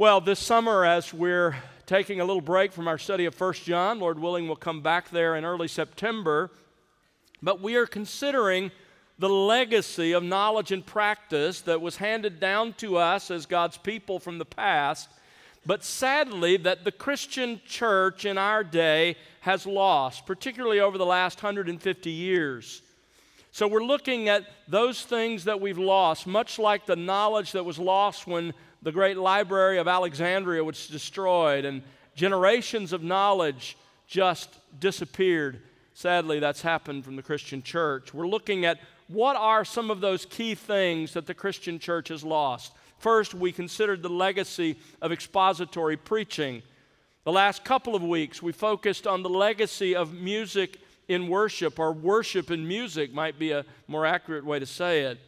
Well, this summer, as we're taking a little break from our study of 1 John, Lord willing, we'll come back there in early September. But we are considering the legacy of knowledge and practice that was handed down to us as God's people from the past, but sadly, that the Christian church in our day has lost, particularly over the last 150 years. So we're looking at those things that we've lost, much like the knowledge that was lost when the great library of Alexandria was destroyed and generations of knowledge just disappeared. Sadly, that's happened from the Christian church. We're looking at what are some of those key things that the Christian church has lost. First, we considered the legacy of expository preaching. The last couple of weeks, we focused on the legacy of music in worship, or worship in music might be a more accurate way to say it.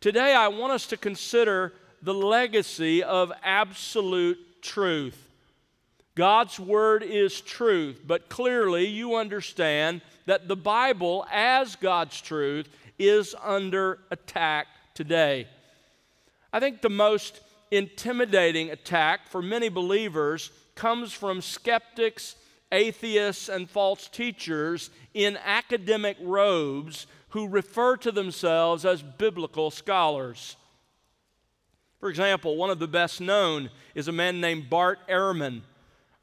Today, I want us to consider the legacy of absolute truth. God's Word is truth, but clearly you understand that the Bible, as God's truth, is under attack today. I think the most intimidating attack for many believers comes from skeptics, atheists, and false teachers in academic robes who refer to themselves as biblical scholars. For example, one of the best known is a man named Bart Ehrman.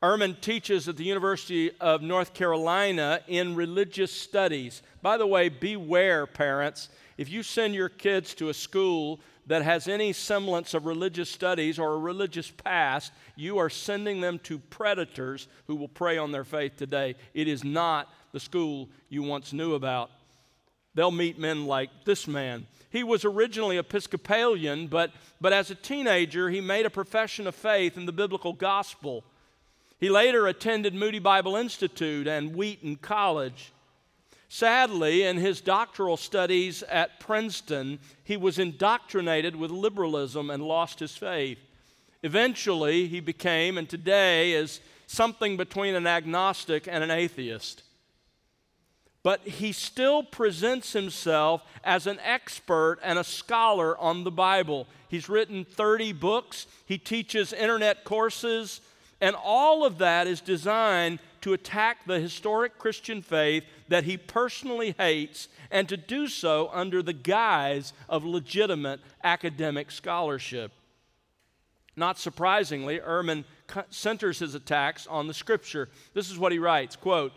Ehrman teaches at the University of North Carolina in religious studies. By the way, beware, parents. If you send your kids to a school that has any semblance of religious studies or a religious past, you are sending them to predators who will prey on their faith today. It is not the school you once knew about. They'll meet men like this man. He was originally Episcopalian, but, but as a teenager, he made a profession of faith in the biblical gospel. He later attended Moody Bible Institute and Wheaton College. Sadly, in his doctoral studies at Princeton, he was indoctrinated with liberalism and lost his faith. Eventually, he became, and today is something between an agnostic and an atheist. But he still presents himself as an expert and a scholar on the Bible. He's written 30 books, he teaches internet courses, and all of that is designed to attack the historic Christian faith that he personally hates and to do so under the guise of legitimate academic scholarship. Not surprisingly, Ehrman centers his attacks on the scripture. This is what he writes, quote,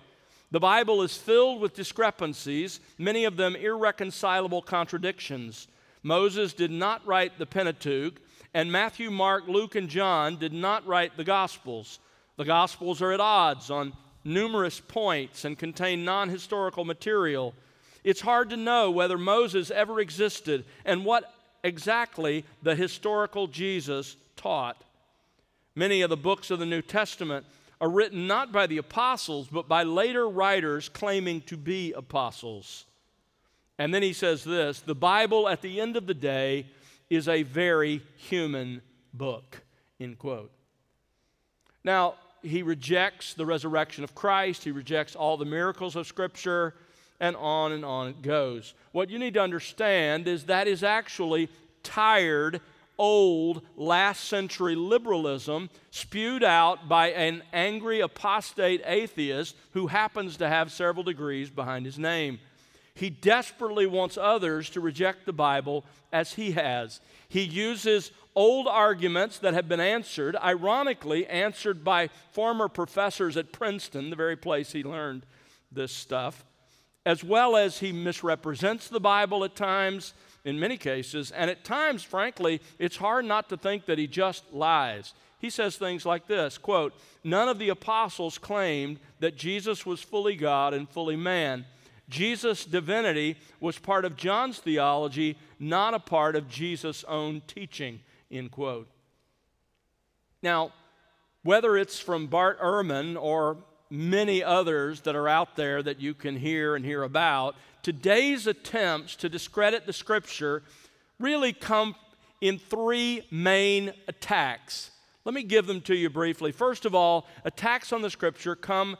"The Bible is filled with discrepancies, many of them irreconcilable contradictions. Moses did not write the Pentateuch, and Matthew, Mark, Luke, and John did not write the Gospels. The Gospels are at odds on numerous points and contain non historical material. It's hard to know whether Moses ever existed and what exactly the historical Jesus taught. Many of the books of the New Testament are written not by the apostles, but by later writers claiming to be apostles. And then he says this the Bible, at the end of the day, is a very human book, end quote. Now, he rejects the resurrection of Christ, he rejects all the miracles of Scripture, and on and on it goes. What you need to understand is that is actually tired, old, last century liberalism spewed out by an angry apostate atheist who happens to have several degrees behind his name. He desperately wants others to reject the Bible as he has. He uses old arguments that have been answered, ironically, answered by former professors at Princeton, the very place he learned this stuff, as well as he misrepresents the Bible at times, in many cases, and at times, frankly, it's hard not to think that he just lies. He says things like this quote, None of the apostles claimed that Jesus was fully God and fully man. Jesus' divinity was part of John's theology, not a part of Jesus' own teaching, end quote. Now, whether it's from Bart Ehrman or many others that are out there that you can hear and hear about, today's attempts to discredit the scripture really come in three main attacks. Let me give them to you briefly. First of all, attacks on the scripture come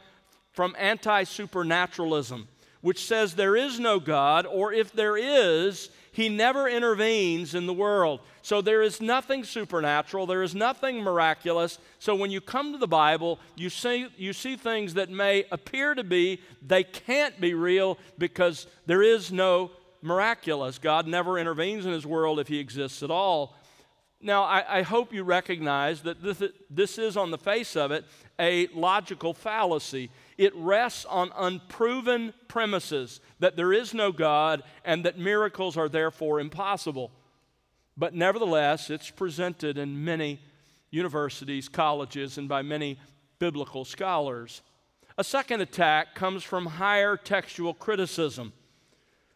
from anti supernaturalism which says there is no God, or if there is, he never intervenes in the world. So there is nothing supernatural, there is nothing miraculous. So when you come to the Bible, you see, you see things that may appear to be, they can't be real because there is no miraculous. God never intervenes in his world if he exists at all. Now, I, I, hope you recognize that this, this is, on the face of it, a logical fallacy. It rests on unproven premises that there is no God and that miracles are therefore impossible. But nevertheless, it's presented in many universities, colleges, and by many biblical scholars. A second attack comes from higher textual criticism.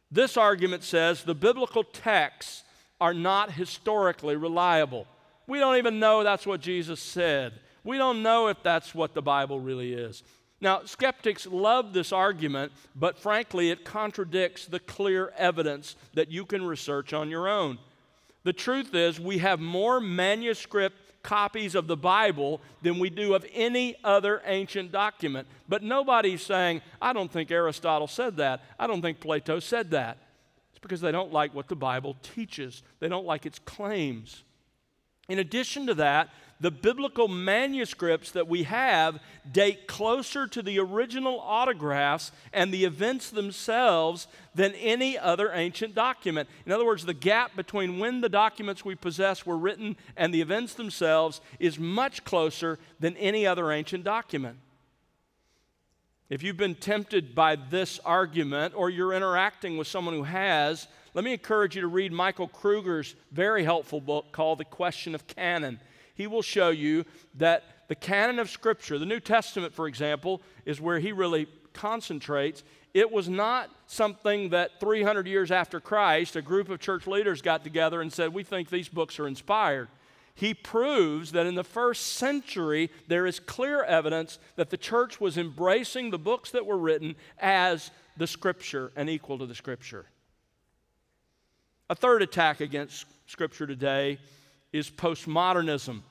This argument says the biblical texts are not historically reliable. We don't even know that's what Jesus said. We don't know if that's what the Bible really is. Now, skeptics love this argument, but frankly, it contradicts the clear evidence that you can research on your own. The truth is, we have more manuscript copies of the Bible than we do of any other ancient document. But nobody's saying, I don't think Aristotle said that. I don't think Plato said that. It's because they don't like what the Bible teaches, they don't like its claims. In addition to that, the biblical manuscripts that we have date closer to the original autographs and the events themselves than any other ancient document. In other words, the gap between when the documents we possess were written and the events themselves is much closer than any other ancient document. If you've been tempted by this argument or you're interacting with someone who has, let me encourage you to read Michael Kruger's very helpful book called The Question of Canon he will show you that the canon of Scripture, the New Testament, for example, is where he really concentrates. It was not something that 300 years after Christ, a group of church leaders got together and said, We think these books are inspired. He proves that in the first century, there is clear evidence that the church was embracing the books that were written as the Scripture and equal to the Scripture. A third attack against Scripture today is postmodernism.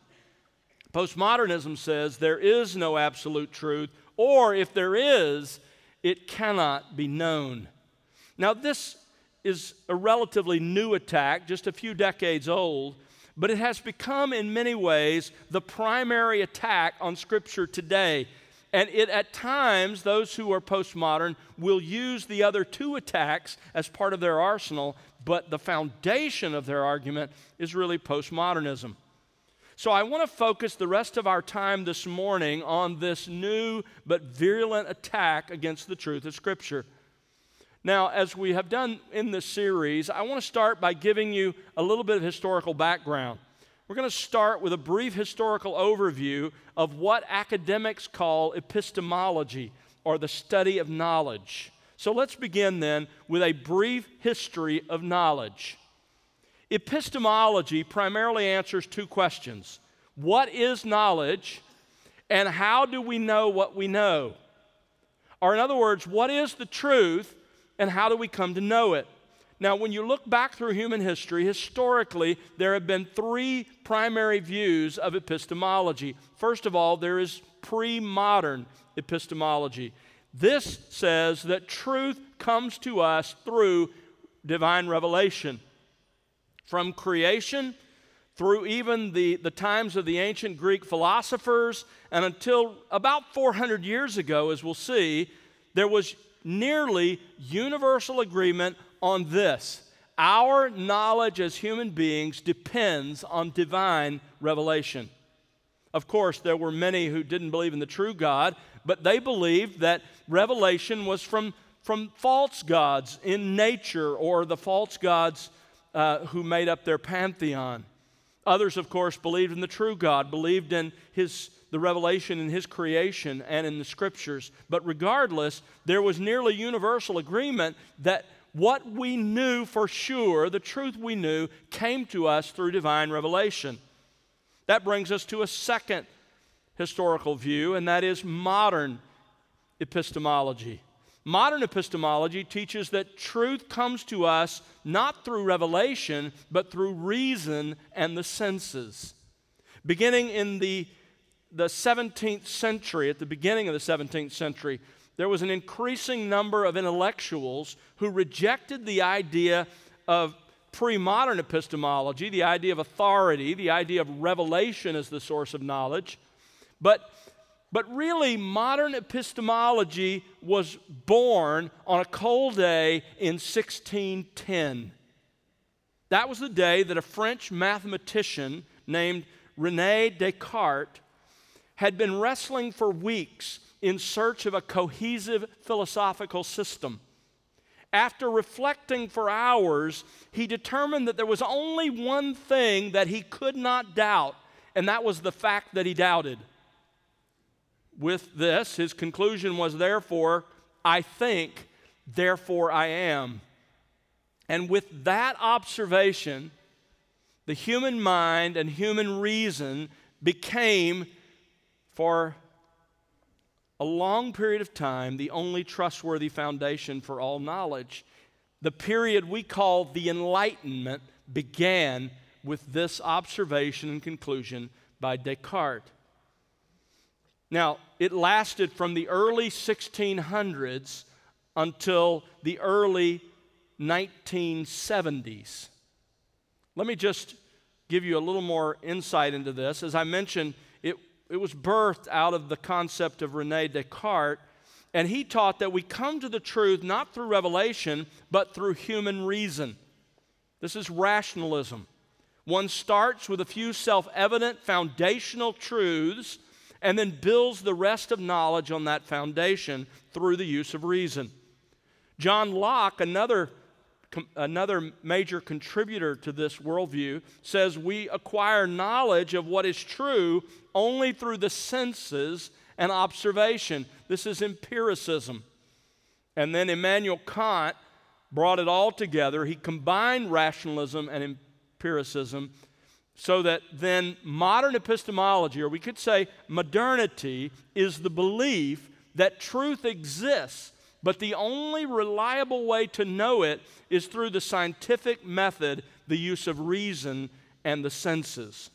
Postmodernism says there is no absolute truth, or if there is, it cannot be known. Now, this is a relatively new attack, just a few decades old, but it has become in many ways the primary attack on Scripture today. And it, at times, those who are postmodern will use the other two attacks as part of their arsenal, but the foundation of their argument is really postmodernism. So I want to focus the rest of our time this morning on this new but virulent attack against the truth of Scripture. Now, as we have done in this series, I want to start by giving you a little bit of historical background. We're going to start with a brief historical overview of what academics call epistemology, or the study of knowledge. So let's begin then with a brief history of knowledge. Epistemology primarily answers two questions What is knowledge, and how do we know what we know? Or, in other words, what is the truth, and how do we come to know it? Now, when you look back through human history, historically, there have been three primary views of epistemology. First of all, there is pre modern epistemology. This says that truth comes to us through divine revelation. From creation through even the, the times of the ancient Greek philosophers, and until about 400 years ago, as we'll see, there was nearly universal agreement on this. Our knowledge as human beings depends on divine revelation. Of course, there were many who didn't believe in the true God, but they believed that revelation was from, from false gods in nature or the false gods uh, who made up their pantheon. Others, of course, believed in the true God, believed in his, the revelation in his creation and in the scriptures. But regardless, there was nearly universal agreement that what we knew for sure, the truth we knew, came to us through divine revelation. That brings us to a second historical view, and that is modern epistemology. Modern epistemology teaches that truth comes to us not through revelation, but through reason and the senses. Beginning in the, the 17th century, at the beginning of the 17th century, there was an increasing number of intellectuals who rejected the idea of pre modern epistemology, the idea of authority, the idea of revelation as the source of knowledge. But, but really, modern epistemology was born on a cold day in 1610. That was the day that a French mathematician named Rene Descartes had been wrestling for weeks in search of a cohesive philosophical system. After reflecting for hours, he determined that there was only one thing that he could not doubt, and that was the fact that he doubted. With this, his conclusion was therefore, I think, therefore I am. And with that observation, the human mind and human reason became, for a long period of time, the only trustworthy foundation for all knowledge. The period we call the Enlightenment began with this observation and conclusion by Descartes. Now, it lasted from the early 1600s until the early 1970s. Let me just give you a little more insight into this. As I mentioned, it, it was birthed out of the concept of Rene Descartes, and he taught that we come to the truth not through revelation, but through human reason. This is rationalism. One starts with a few self evident foundational truths and then builds the rest of knowledge on that foundation through the use of reason. John Locke, another another major contributor to this worldview, says we acquire knowledge of what is true only through the senses and observation. This is empiricism. And then Immanuel Kant brought it all together. He combined rationalism and empiricism so that then modern epistemology, or we could say modernity, is the belief that truth exists but the only reliable way to know it is through the scientific method, the use of reason and the senses.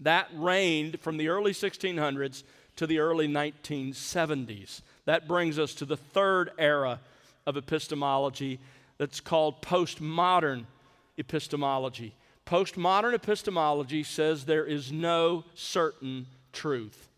That reigned from the early 1600s to the early 1970s. That brings us to the third era of epistemology that's called postmodern epistemology. Postmodern epistemology says there is no certain truth.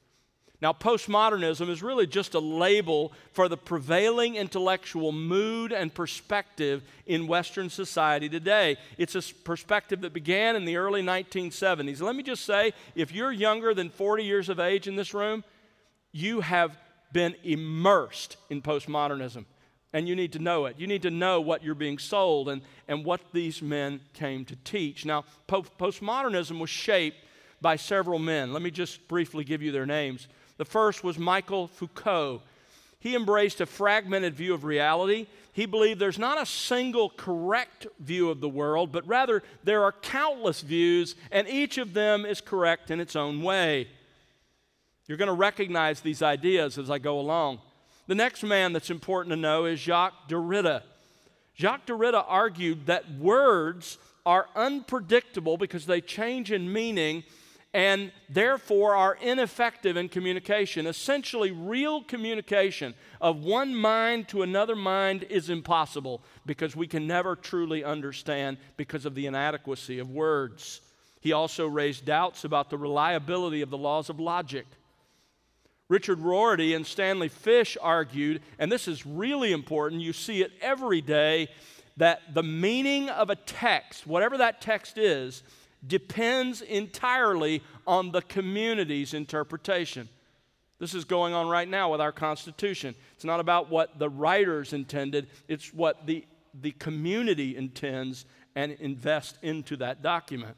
Now, postmodernism is really just a label for the prevailing intellectual mood and perspective in Western society today. It's a perspective that began in the early 1970s. Let me just say if you're younger than 40 years of age in this room, you have been immersed in postmodernism. And you need to know it. You need to know what you're being sold and, and what these men came to teach. Now, po- postmodernism was shaped by several men. Let me just briefly give you their names. The first was Michael Foucault. He embraced a fragmented view of reality. He believed there's not a single correct view of the world, but rather there are countless views, and each of them is correct in its own way. You're going to recognize these ideas as I go along. The next man that's important to know is Jacques Derrida. Jacques Derrida argued that words are unpredictable because they change in meaning and therefore are ineffective in communication. Essentially, real communication of one mind to another mind is impossible because we can never truly understand because of the inadequacy of words. He also raised doubts about the reliability of the laws of logic. Richard Rorty and Stanley Fish argued, and this is really important, you see it every day, that the meaning of a text, whatever that text is, depends entirely on the community's interpretation. This is going on right now with our Constitution. It's not about what the writers intended, it's what the, the community intends and invest into that document.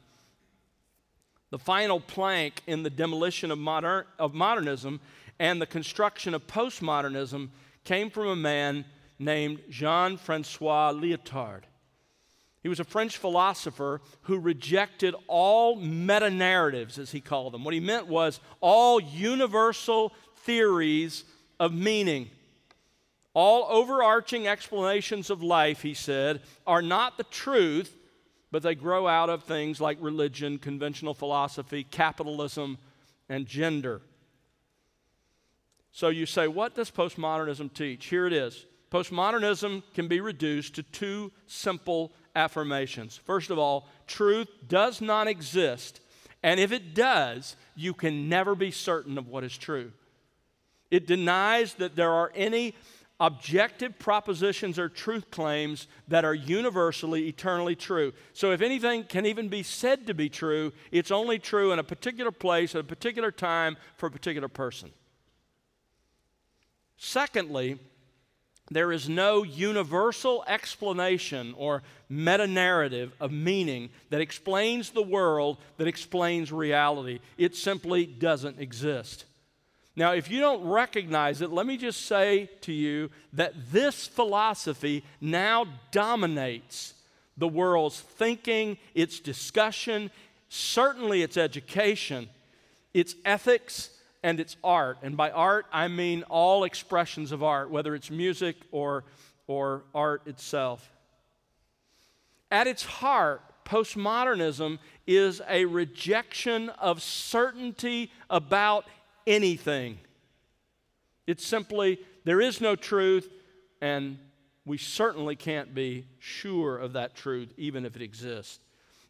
The final plank in the demolition of, of modernism and the construction of postmodernism came from a man named Jean Francois Lyotard. He was a French philosopher who rejected all meta narratives, as he called them. What he meant was all universal theories of meaning. All overarching explanations of life, he said, are not the truth, but they grow out of things like religion, conventional philosophy, capitalism, and gender. So you say, what does postmodernism teach? Here it is. Postmodernism can be reduced to two simple affirmations. First of all, truth does not exist, and if it does, you can never be certain of what is true. It denies that there are any objective propositions or truth claims that are universally, eternally true. So, if anything can even be said to be true, it's only true in a particular place, at a particular time, for a particular person. Secondly, there is no universal explanation or meta narrative of meaning that explains the world, that explains reality. It simply doesn't exist. Now, if you don't recognize it, let me just say to you that this philosophy now dominates the world's thinking, its discussion, certainly its education, its ethics, and its art. And by art, I mean all expressions of art, whether it's music or, or art itself. At its heart, postmodernism is a rejection of certainty about anything. It's simply, there is no truth, and we certainly can't be sure of that truth, even if it exists.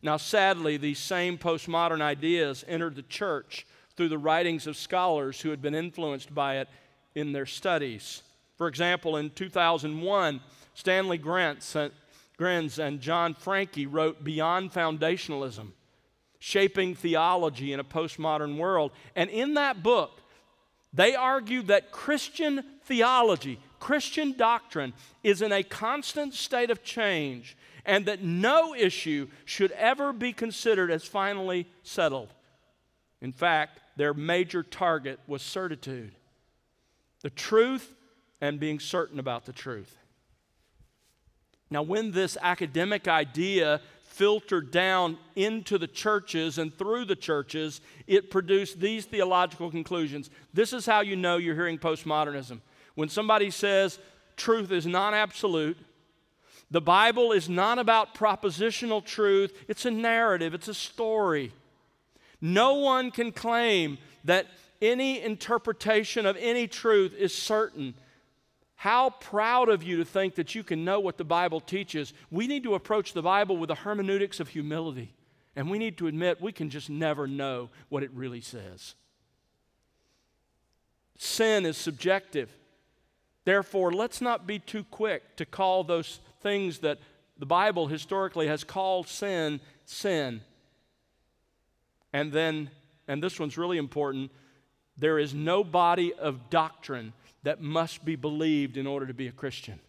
Now, sadly, these same postmodern ideas entered the church through the writings of scholars who had been influenced by it in their studies. For example, in 2001, Stanley Grenz and John Franke wrote Beyond Foundationalism shaping theology in a postmodern world. And in that book, they argue that Christian theology, Christian doctrine, is in a constant state of change and that no issue should ever be considered as finally settled. In fact, their major target was certitude the truth and being certain about the truth. Now, when this academic idea filtered down into the churches and through the churches, it produced these theological conclusions. This is how you know you're hearing postmodernism. When somebody says truth is not absolute, the Bible is not about propositional truth, it's a narrative, it's a story. No one can claim that any interpretation of any truth is certain how proud of you to think that you can know what the Bible teaches. We need to approach the Bible with the hermeneutics of humility. And we need to admit we can just never know what it really says. Sin is subjective. Therefore, let's not be too quick to call those things that the Bible historically has called sin, sin. And then, and this one's really important, there is no body of doctrine that must be believed in order to be a Christian.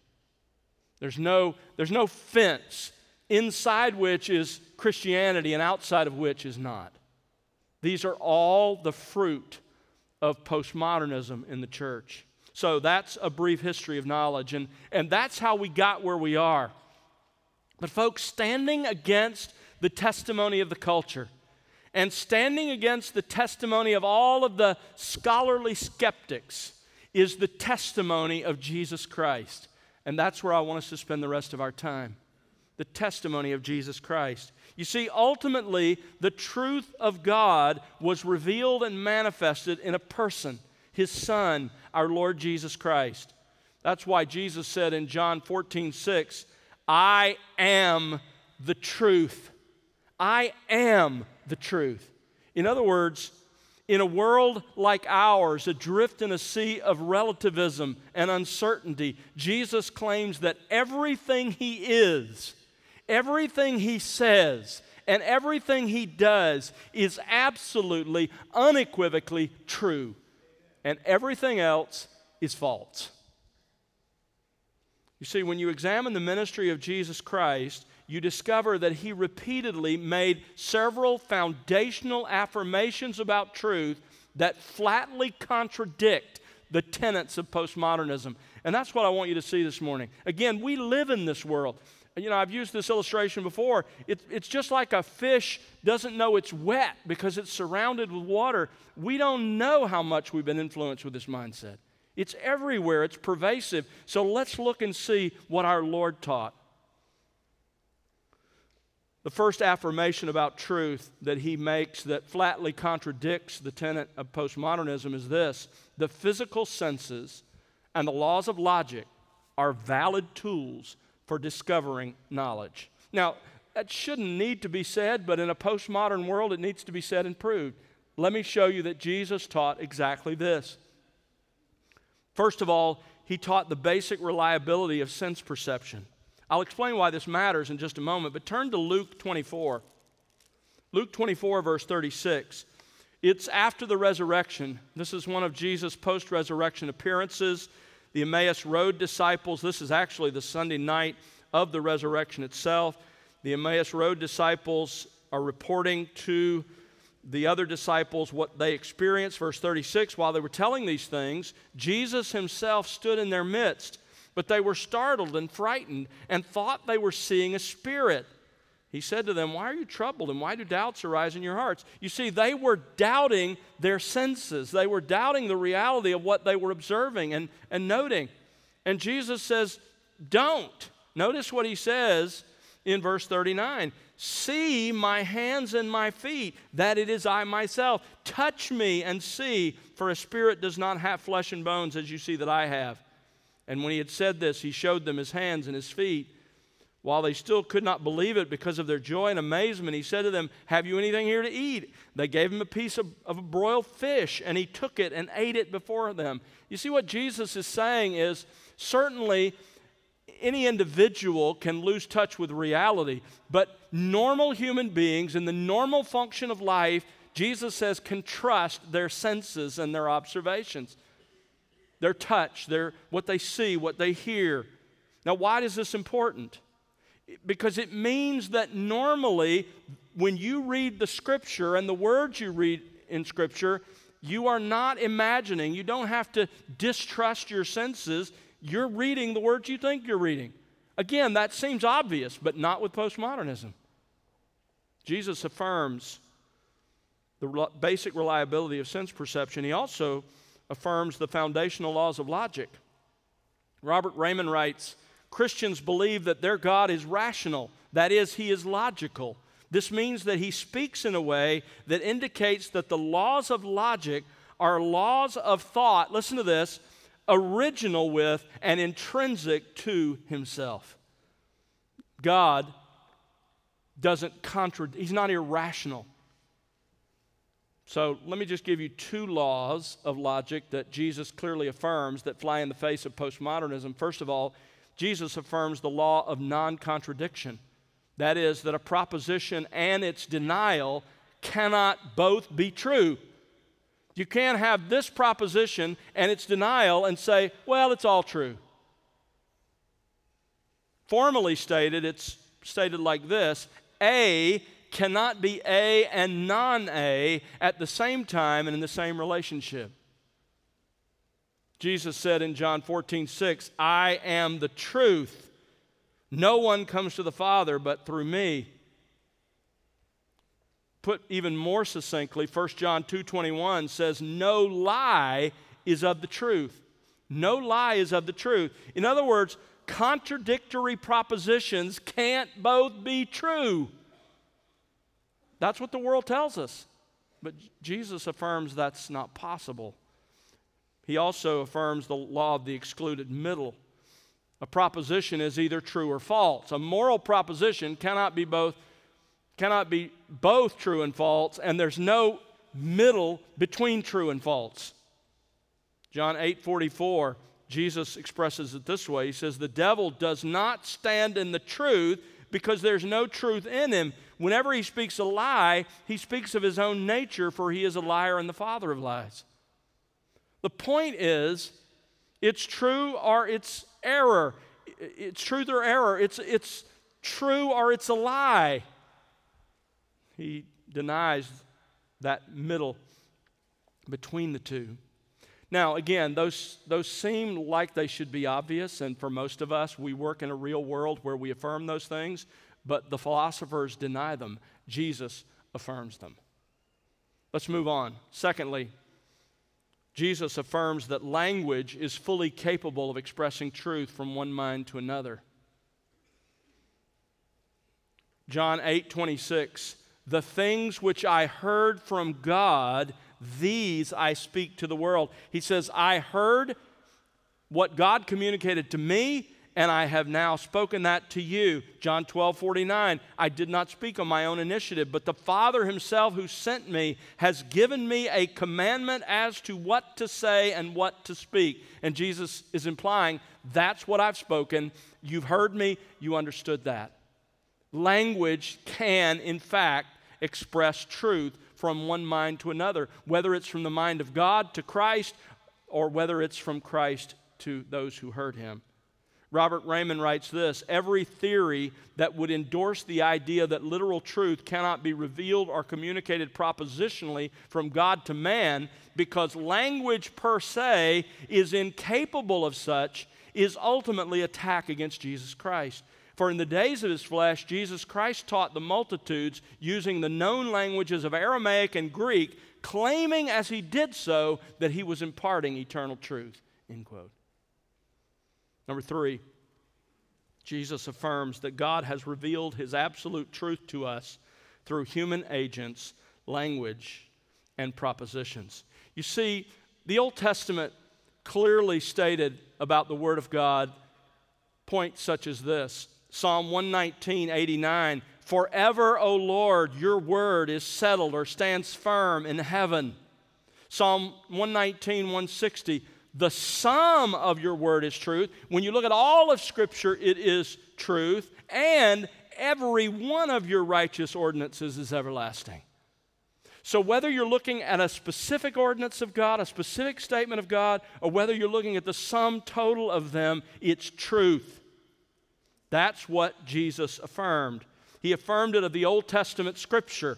There's no, there's no fence inside which is Christianity and outside of which is not. These are all the fruit of postmodernism in the church. So that's a brief history of knowledge, and, and that's how we got where we are. But, folks, standing against the testimony of the culture and standing against the testimony of all of the scholarly skeptics is the testimony of Jesus Christ. And that's where I want us to spend the rest of our time. The testimony of Jesus Christ. You see, ultimately, the truth of God was revealed and manifested in a person, his Son, our Lord Jesus Christ. That's why Jesus said in John 14, 6, I am the truth. I am the truth. In other words, in a world like ours, adrift in a sea of relativism and uncertainty, Jesus claims that everything he is, everything he says, and everything he does is absolutely, unequivocally true. And everything else is false. You see, when you examine the ministry of Jesus Christ, you discover that he repeatedly made several foundational affirmations about truth that flatly contradict the tenets of postmodernism. And that's what I want you to see this morning. Again, we live in this world. You know, I've used this illustration before. It, it's just like a fish doesn't know it's wet because it's surrounded with water. We don't know how much we've been influenced with this mindset. It's everywhere, it's pervasive. So let's look and see what our Lord taught. The first affirmation about truth that he makes that flatly contradicts the tenet of postmodernism is this the physical senses and the laws of logic are valid tools for discovering knowledge. Now, that shouldn't need to be said, but in a postmodern world, it needs to be said and proved. Let me show you that Jesus taught exactly this. First of all, he taught the basic reliability of sense perception. I'll explain why this matters in just a moment, but turn to Luke 24. Luke 24, verse 36. It's after the resurrection. This is one of Jesus' post resurrection appearances. The Emmaus Road disciples, this is actually the Sunday night of the resurrection itself. The Emmaus Road disciples are reporting to the other disciples what they experienced. Verse 36 While they were telling these things, Jesus himself stood in their midst but they were startled and frightened and thought they were seeing a spirit. He said to them, Why are you troubled and why do doubts arise in your hearts? You see, they were doubting their senses, they were doubting the reality of what they were observing and, and noting. And Jesus says, Don't. Notice what he says in verse 39 See my hands and my feet, that it is I myself. Touch me and see, for a spirit does not have flesh and bones as you see that I have. And when he had said this, he showed them his hands and his feet. While they still could not believe it because of their joy and amazement, he said to them, Have you anything here to eat? They gave him a piece of, of a broiled fish, and he took it and ate it before them. You see, what Jesus is saying is certainly any individual can lose touch with reality, but normal human beings in the normal function of life, Jesus says, can trust their senses and their observations their touch, their, what they see, what they hear. Now, why is this important? Because it means that normally, when you read the scripture and the words you read in scripture, you are not imagining. You don't have to distrust your senses. You're reading the words you think you're reading. Again, that seems obvious, but not with postmodernism. Jesus affirms the basic reliability of sense perception. He also affirms the foundational laws of logic. Robert Reymond writes Christians believe that their God is rational, that is, he is logical. This means that he speaks in a way that indicates that the laws of logic are laws of thought, listen to this, original with and intrinsic to himself. God doesn't contradict, he's not irrational. So let me just give you two laws of logic that Jesus clearly affirms that fly in the face of postmodernism. First of all, Jesus affirms the law of non contradiction. That is, that a proposition and its denial cannot both be true. You can't have this proposition and its denial and say, well, it's all true. Formally stated, it's stated like this A cannot be A and non A at the same time and in the same relationship. Jesus said in John 14, 6, I am the truth. No one comes to the Father but through me. Put even more succinctly, 1 John 2:21 says, No lie is of the truth. No lie is of the truth. In other words, contradictory propositions can't both be true. That's what the world tells us. But Jesus affirms that's not possible. He also affirms the law of the excluded middle. A proposition is either true or false. A moral proposition cannot be both cannot be both true and false, and there's no middle between true and false. John 8 44, Jesus expresses it this way He says, The devil does not stand in the truth because there's no truth in him. Whenever he speaks a lie, he speaks of his own nature, for he is a liar and the father of lies. The point is, it's true or it's error. It's truth or error. It's, it's true or it's a lie. He denies that middle between the two. Now, again, those, those seem like they should be obvious, and for most of us, we work in a real world where we affirm those things, but the philosophers deny them. Jesus affirms them. Let's move on. Secondly, Jesus affirms that language is fully capable of expressing truth from one mind to another. John 8 26. The things which I heard from God, these I speak to the world. He says, I heard what God communicated to me, and I have now spoken that to you. John 12, 49. I did not speak on my own initiative, but the Father himself who sent me has given me a commandment as to what to say and what to speak. And Jesus is implying, that's what I've spoken. You've heard me, you understood that. Language can, in fact, express truth from one mind to another, whether it's from the mind of God to Christ or whether it's from Christ to those who heard him. Robert Reymond writes this Every theory that would endorse the idea that literal truth cannot be revealed or communicated propositionally from God to man because language per se is incapable of such is ultimately attack against Jesus Christ. For in the days of his flesh, Jesus Christ taught the multitudes using the known languages of Aramaic and Greek, claiming as he did so that he was imparting eternal truth. End quote. Number three, Jesus affirms that God has revealed his absolute truth to us through human agents, language, and propositions. You see, the Old Testament clearly stated about the Word of God points such as this Psalm 119, 89. Forever, O Lord, your word is settled or stands firm in heaven. Psalm 119, 160 the sum of your word is truth. When you look at all of Scripture, it is truth, and every one of your righteous ordinances is everlasting. So, whether you're looking at a specific ordinance of God, a specific statement of God, or whether you're looking at the sum total of them, it's truth. That's what Jesus affirmed. He affirmed it of the Old Testament Scripture.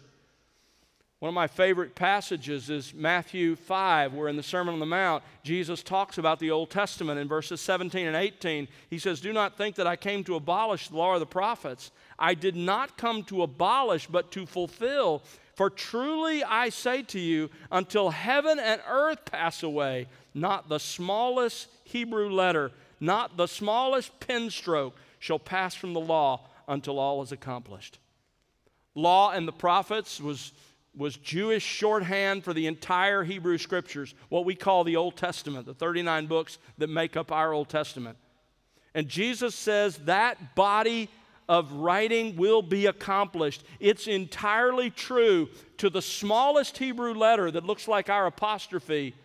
One of my favorite passages is Matthew 5, where in the Sermon on the Mount, Jesus talks about the Old Testament in verses 17 and 18. He says, Do not think that I came to abolish the law of the prophets. I did not come to abolish, but to fulfill. For truly I say to you, until heaven and earth pass away, not the smallest Hebrew letter, not the smallest pen stroke shall pass from the law until all is accomplished. Law and the prophets was was Jewish shorthand for the entire Hebrew scriptures, what we call the Old Testament, the 39 books that make up our Old Testament. And Jesus says that body of writing will be accomplished. It's entirely true to the smallest Hebrew letter that looks like our apostrophe,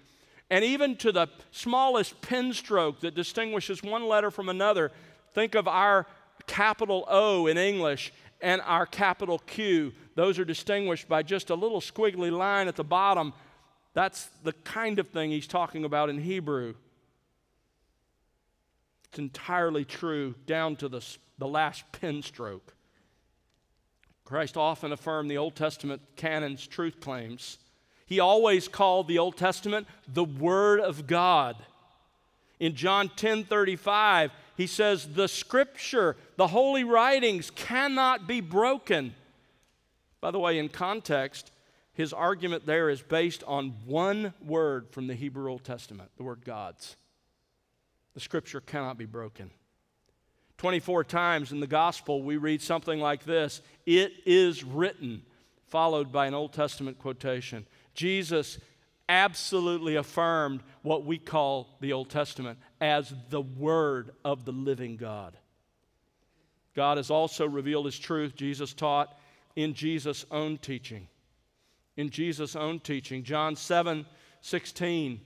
and even to the smallest pen stroke that distinguishes one letter from another. Think of our capital O in English and our capital Q. Those are distinguished by just a little squiggly line at the bottom. That's the kind of thing he's talking about in Hebrew. It's entirely true down to the, the last pen stroke. Christ often affirmed the Old Testament canon's truth claims. He always called the Old Testament the Word of God. In John 10 35, he says, The scripture, the holy writings cannot be broken. By the way, in context, his argument there is based on one word from the Hebrew Old Testament, the word God's. The scripture cannot be broken. 24 times in the gospel, we read something like this It is written, followed by an Old Testament quotation. Jesus absolutely affirmed what we call the Old Testament as the Word of the living God. God has also revealed His truth, Jesus taught in Jesus' own teaching. In Jesus' own teaching. John 7 16.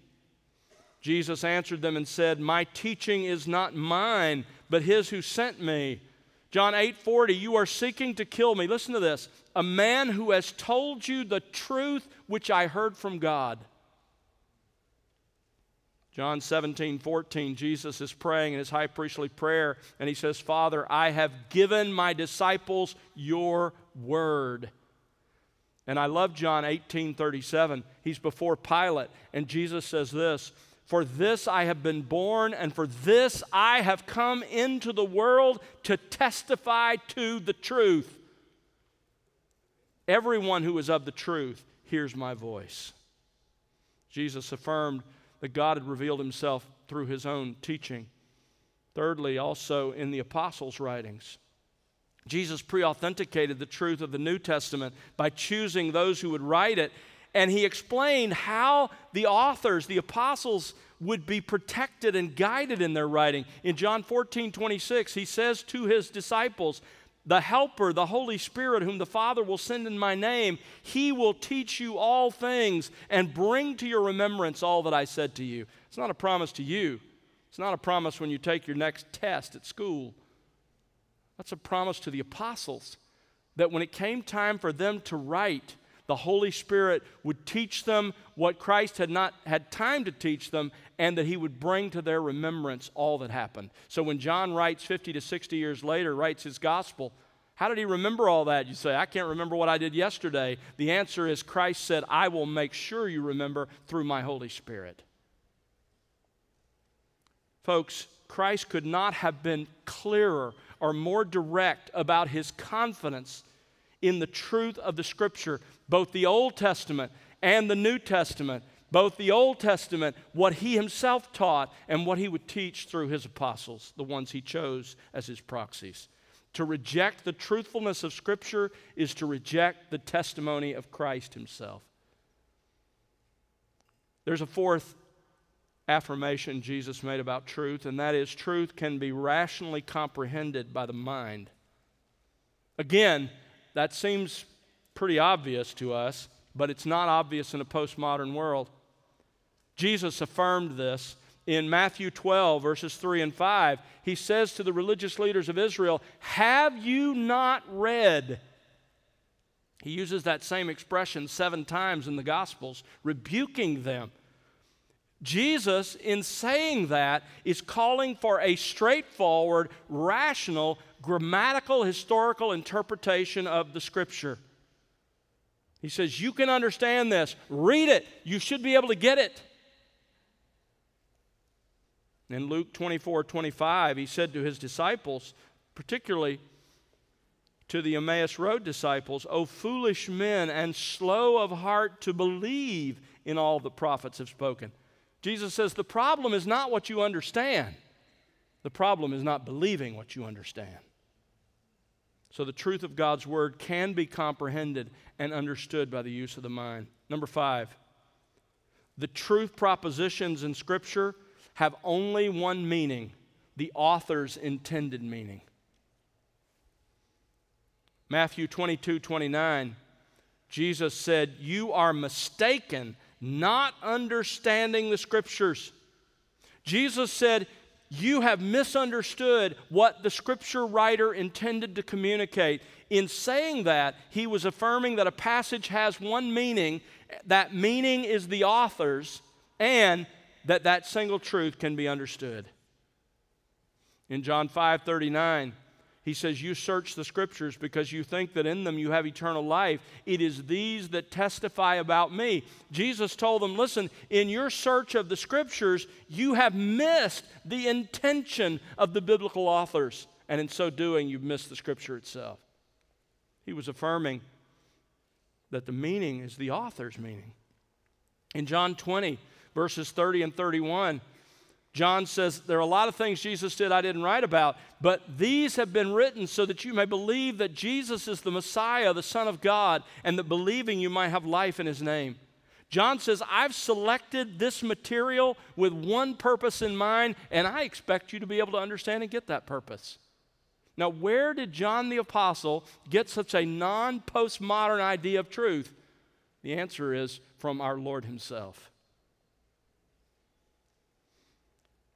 Jesus answered them and said, My teaching is not mine, but his who sent me. John 8 40, you are seeking to kill me. Listen to this. A man who has told you the truth which I heard from God. John 17, 14, Jesus is praying in his high priestly prayer, and he says, Father, I have given my disciples your word. And I love John 18, 37. He's before Pilate, and Jesus says this For this I have been born, and for this I have come into the world to testify to the truth. Everyone who is of the truth hears my voice. Jesus affirmed that God had revealed himself through his own teaching. Thirdly, also in the apostles' writings. Jesus pre authenticated the truth of the New Testament by choosing those who would write it. And he explained how the authors, the apostles, would be protected and guided in their writing. In John 14, 26, he says to his disciples, the Helper, the Holy Spirit, whom the Father will send in my name, he will teach you all things and bring to your remembrance all that I said to you. It's not a promise to you, it's not a promise when you take your next test at school. That's a promise to the apostles that when it came time for them to write, the Holy Spirit would teach them what Christ had not had time to teach them, and that he would bring to their remembrance all that happened. So when John writes 50 to 60 years later, writes his gospel, how did he remember all that? You say, I can't remember what I did yesterday. The answer is Christ said, I will make sure you remember through my Holy Spirit. Folks, Christ could not have been clearer or more direct about his confidence in the truth of the Scripture, both the Old Testament and the New Testament. Both the Old Testament, what he himself taught, and what he would teach through his apostles, the ones he chose as his proxies. To reject the truthfulness of Scripture is to reject the testimony of Christ himself. There's a fourth affirmation Jesus made about truth, and that is truth can be rationally comprehended by the mind. Again, that seems pretty obvious to us, but it's not obvious in a postmodern world. Jesus affirmed this in Matthew 12, verses 3 and 5. He says to the religious leaders of Israel, Have you not read? He uses that same expression seven times in the Gospels, rebuking them. Jesus, in saying that, is calling for a straightforward, rational, grammatical, historical interpretation of the Scripture. He says, You can understand this. Read it. You should be able to get it. In Luke 24 25, he said to his disciples, particularly to the Emmaus Road disciples, O foolish men and slow of heart to believe in all the prophets have spoken. Jesus says the problem is not what you understand, the problem is not believing what you understand. So the truth of God's word can be comprehended and understood by the use of the mind. Number five, the truth propositions in Scripture have only one meaning the author's intended meaning. Matthew 22 29, Jesus said, You are mistaken not understanding the scriptures. Jesus said, You have misunderstood what the scripture writer intended to communicate. In saying that, he was affirming that a passage has one meaning, that meaning is the author's, and that that single truth can be understood. In John 5 39, he says, You search the scriptures because you think that in them you have eternal life. It is these that testify about me. Jesus told them, Listen, in your search of the scriptures, you have missed the intention of the biblical authors. And in so doing, you've missed the scripture itself. He was affirming that the meaning is the author's meaning. In John 20, verses 30 and 31, John says, There are a lot of things Jesus did I didn't write about, but these have been written so that you may believe that Jesus is the Messiah, the Son of God, and that believing you might have life in his name. John says, I've selected this material with one purpose in mind, and I expect you to be able to understand and get that purpose. Now, where did John the Apostle get such a non postmodern idea of truth? The answer is from our Lord Himself.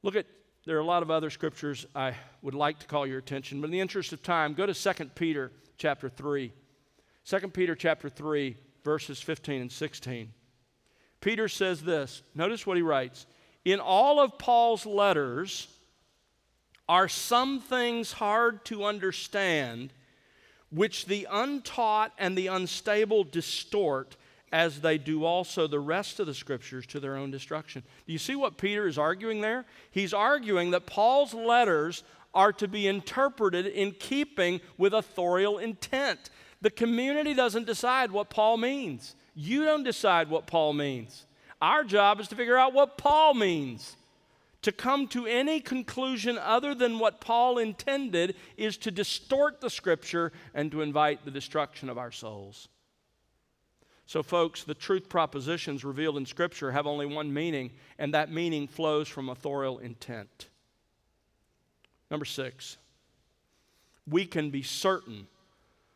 Look at, there are a lot of other scriptures I would like to call your attention, but in the interest of time, go to 2 Peter chapter 3. 2 Peter chapter 3, verses 15 and 16. Peter says this. Notice what he writes. In all of Paul's letters are some things hard to understand, which the untaught and the unstable distort as they do also the rest of the scriptures to their own destruction. Do you see what Peter is arguing there? He's arguing that Paul's letters are to be interpreted in keeping with authorial intent. The community doesn't decide what Paul means. You don't decide what Paul means. Our job is to figure out what Paul means. To come to any conclusion other than what Paul intended is to distort the Scripture and to invite the destruction of our souls. So, folks, the truth propositions revealed in Scripture have only one meaning, and that meaning flows from authorial intent. Number six, we can be certain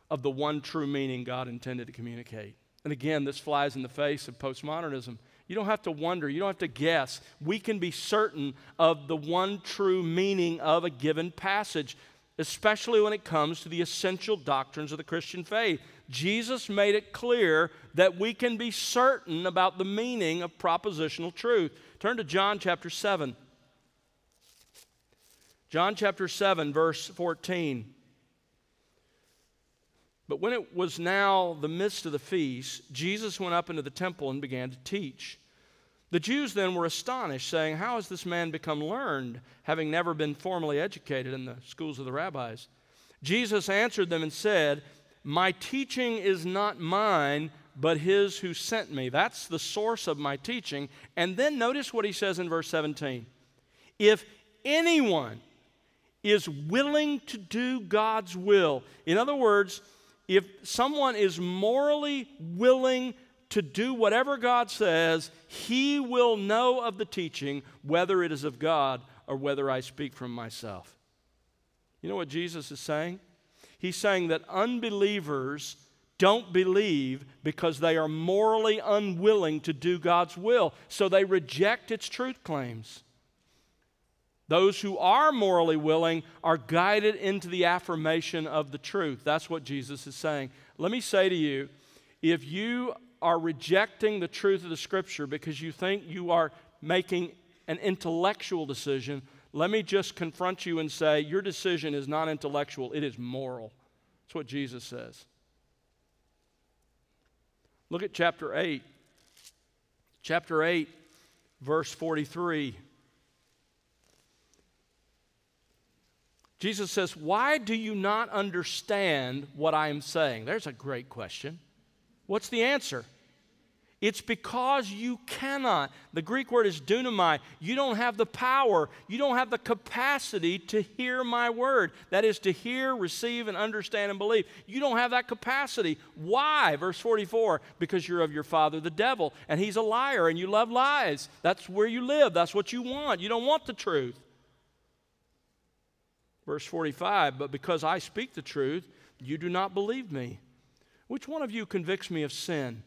of the one true meaning God intended to communicate. And again, this flies in the face of postmodernism. You don't have to wonder, you don't have to guess. We can be certain of the one true meaning of a given passage, especially when it comes to the essential doctrines of the Christian faith. Jesus made it clear that we can be certain about the meaning of propositional truth. Turn to John chapter 7. John chapter 7, verse 14. But when it was now the midst of the feast, Jesus went up into the temple and began to teach. The Jews then were astonished, saying, How has this man become learned, having never been formally educated in the schools of the rabbis? Jesus answered them and said, My teaching is not mine, but his who sent me. That's the source of my teaching. And then notice what he says in verse 17. If anyone is willing to do God's will, in other words, if someone is morally willing to do whatever God says, he will know of the teaching whether it is of God or whether I speak from myself. You know what Jesus is saying? He's saying that unbelievers don't believe because they are morally unwilling to do God's will, so they reject its truth claims. Those who are morally willing are guided into the affirmation of the truth. That's what Jesus is saying. Let me say to you if you are rejecting the truth of the Scripture because you think you are making an intellectual decision, let me just confront you and say your decision is not intellectual, it is moral. That's what Jesus says. Look at chapter 8. Chapter 8, verse 43. Jesus says, Why do you not understand what I am saying? There's a great question. What's the answer? It's because you cannot. The Greek word is dunamai. You don't have the power, you don't have the capacity to hear my word. That is to hear, receive, and understand and believe. You don't have that capacity. Why? Verse 44 because you're of your father, the devil, and he's a liar, and you love lies. That's where you live, that's what you want. You don't want the truth. Verse 45 But because I speak the truth, you do not believe me. Which one of you convicts me of sin?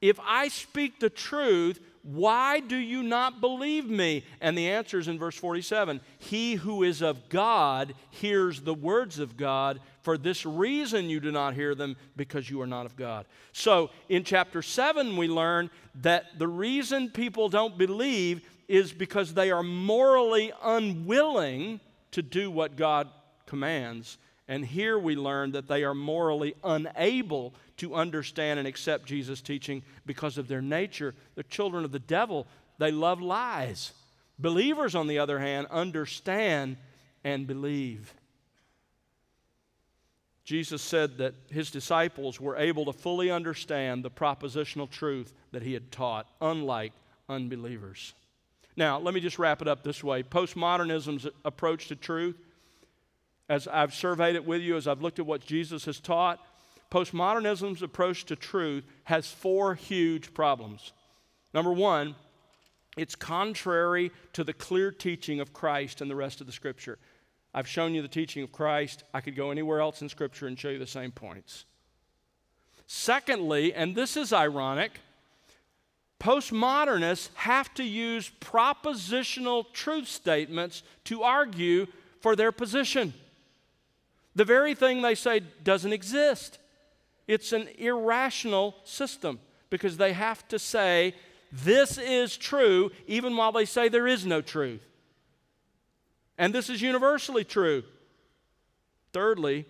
If I speak the truth, why do you not believe me? And the answer is in verse 47 He who is of God hears the words of God. For this reason you do not hear them, because you are not of God. So in chapter 7, we learn that the reason people don't believe is because they are morally unwilling to do what God commands. And here we learn that they are morally unable to understand and accept Jesus' teaching because of their nature. They're children of the devil, they love lies. Believers, on the other hand, understand and believe. Jesus said that his disciples were able to fully understand the propositional truth that he had taught, unlike unbelievers. Now, let me just wrap it up this way postmodernism's approach to truth, as I've surveyed it with you, as I've looked at what Jesus has taught, postmodernism's approach to truth has four huge problems. Number one, it's contrary to the clear teaching of Christ and the rest of the Scripture. I've shown you the teaching of Christ. I could go anywhere else in Scripture and show you the same points. Secondly, and this is ironic, Postmodernists have to use propositional truth statements to argue for their position. The very thing they say doesn't exist. It's an irrational system because they have to say, this is true, even while they say there is no truth. And this is universally true. Thirdly,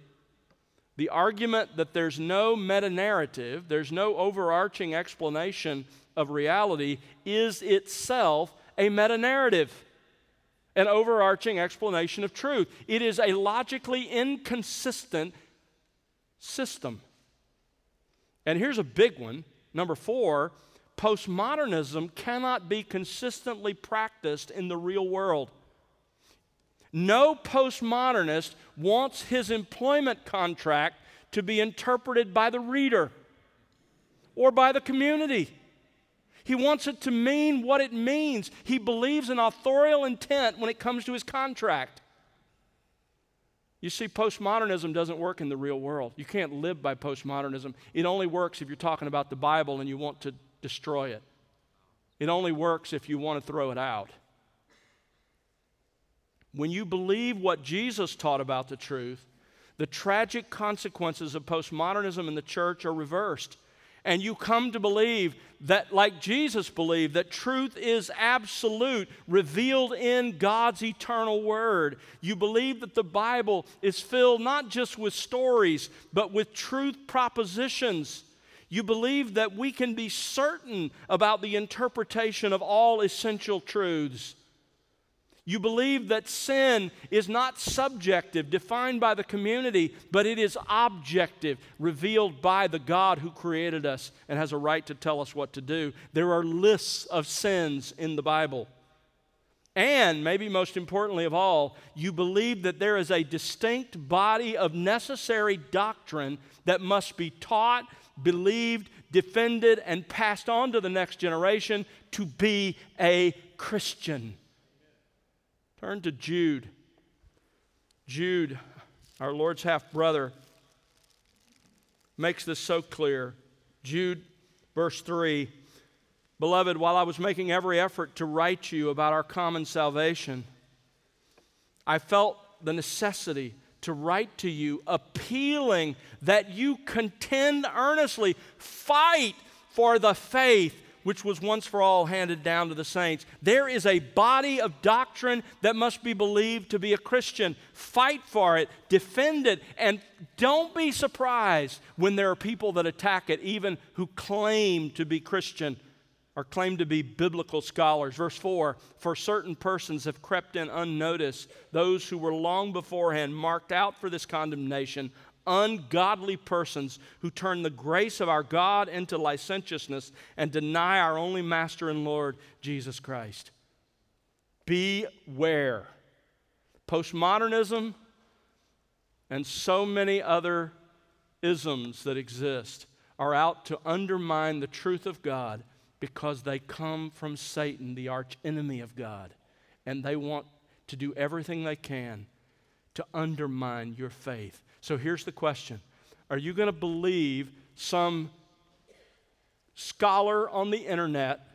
the argument that there's no meta narrative, there's no overarching explanation of reality is itself a meta narrative, an overarching explanation of truth. It is a logically inconsistent system. And here's a big one. Number four, postmodernism cannot be consistently practiced in the real world. No postmodernist wants his employment contract to be interpreted by the reader or by the community. He wants it to mean what it means. He believes in authorial intent when it comes to his contract. You see, postmodernism doesn't work in the real world. You can't live by postmodernism. It only works if you're talking about the Bible and you want to destroy it. It only works if you want to throw it out. When you believe what Jesus taught about the truth, the tragic consequences of postmodernism in the church are reversed and you come to believe that, like Jesus believed, that truth is absolute, revealed in God's eternal word. You believe that the Bible is filled not just with stories, but with truth propositions. You believe that we can be certain about the interpretation of all essential truths. You believe that sin is not subjective, defined by the community, but it is objective, revealed by the God who created us and has a right to tell us what to do. There are lists of sins in the Bible. And, maybe most importantly of all, you believe that there is a distinct body of necessary doctrine that must be taught, believed, defended, and passed on to the next generation to be a Christian. Turn to Jude. Jude, our Lord's half brother, makes this so clear. Jude, verse 3 Beloved, while I was making every effort to write to you about our common salvation, I felt the necessity to write to you, appealing that you contend earnestly, fight for the faith which was once for all handed down to the saints. There is a body of doctrine that must be believed to be a Christian. Fight for it, defend it, and don't be surprised when there are people that attack it, even who claim to be Christian or claim to be biblical scholars. Verse 4 For certain persons have crept in unnoticed, those who were long beforehand marked out for this condemnation ungodly persons who turn the grace of our God into licentiousness and deny our only Master and Lord, Jesus Christ. Beware. Postmodernism and so many other isms that exist are out to undermine the truth of God because they come from Satan, the arch enemy of God, and they want to do everything they can to undermine your faith. So here's the question Are you going to believe some scholar on the internet,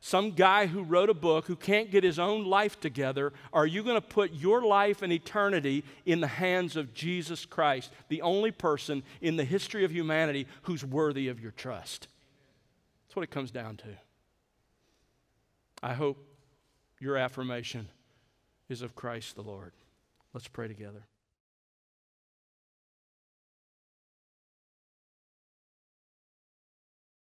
some guy who wrote a book who can't get his own life together? Are you going to put your life and eternity in the hands of Jesus Christ, the only person in the history of humanity who's worthy of your trust? That's what it comes down to. I hope your affirmation is of Christ the Lord. Let's pray together.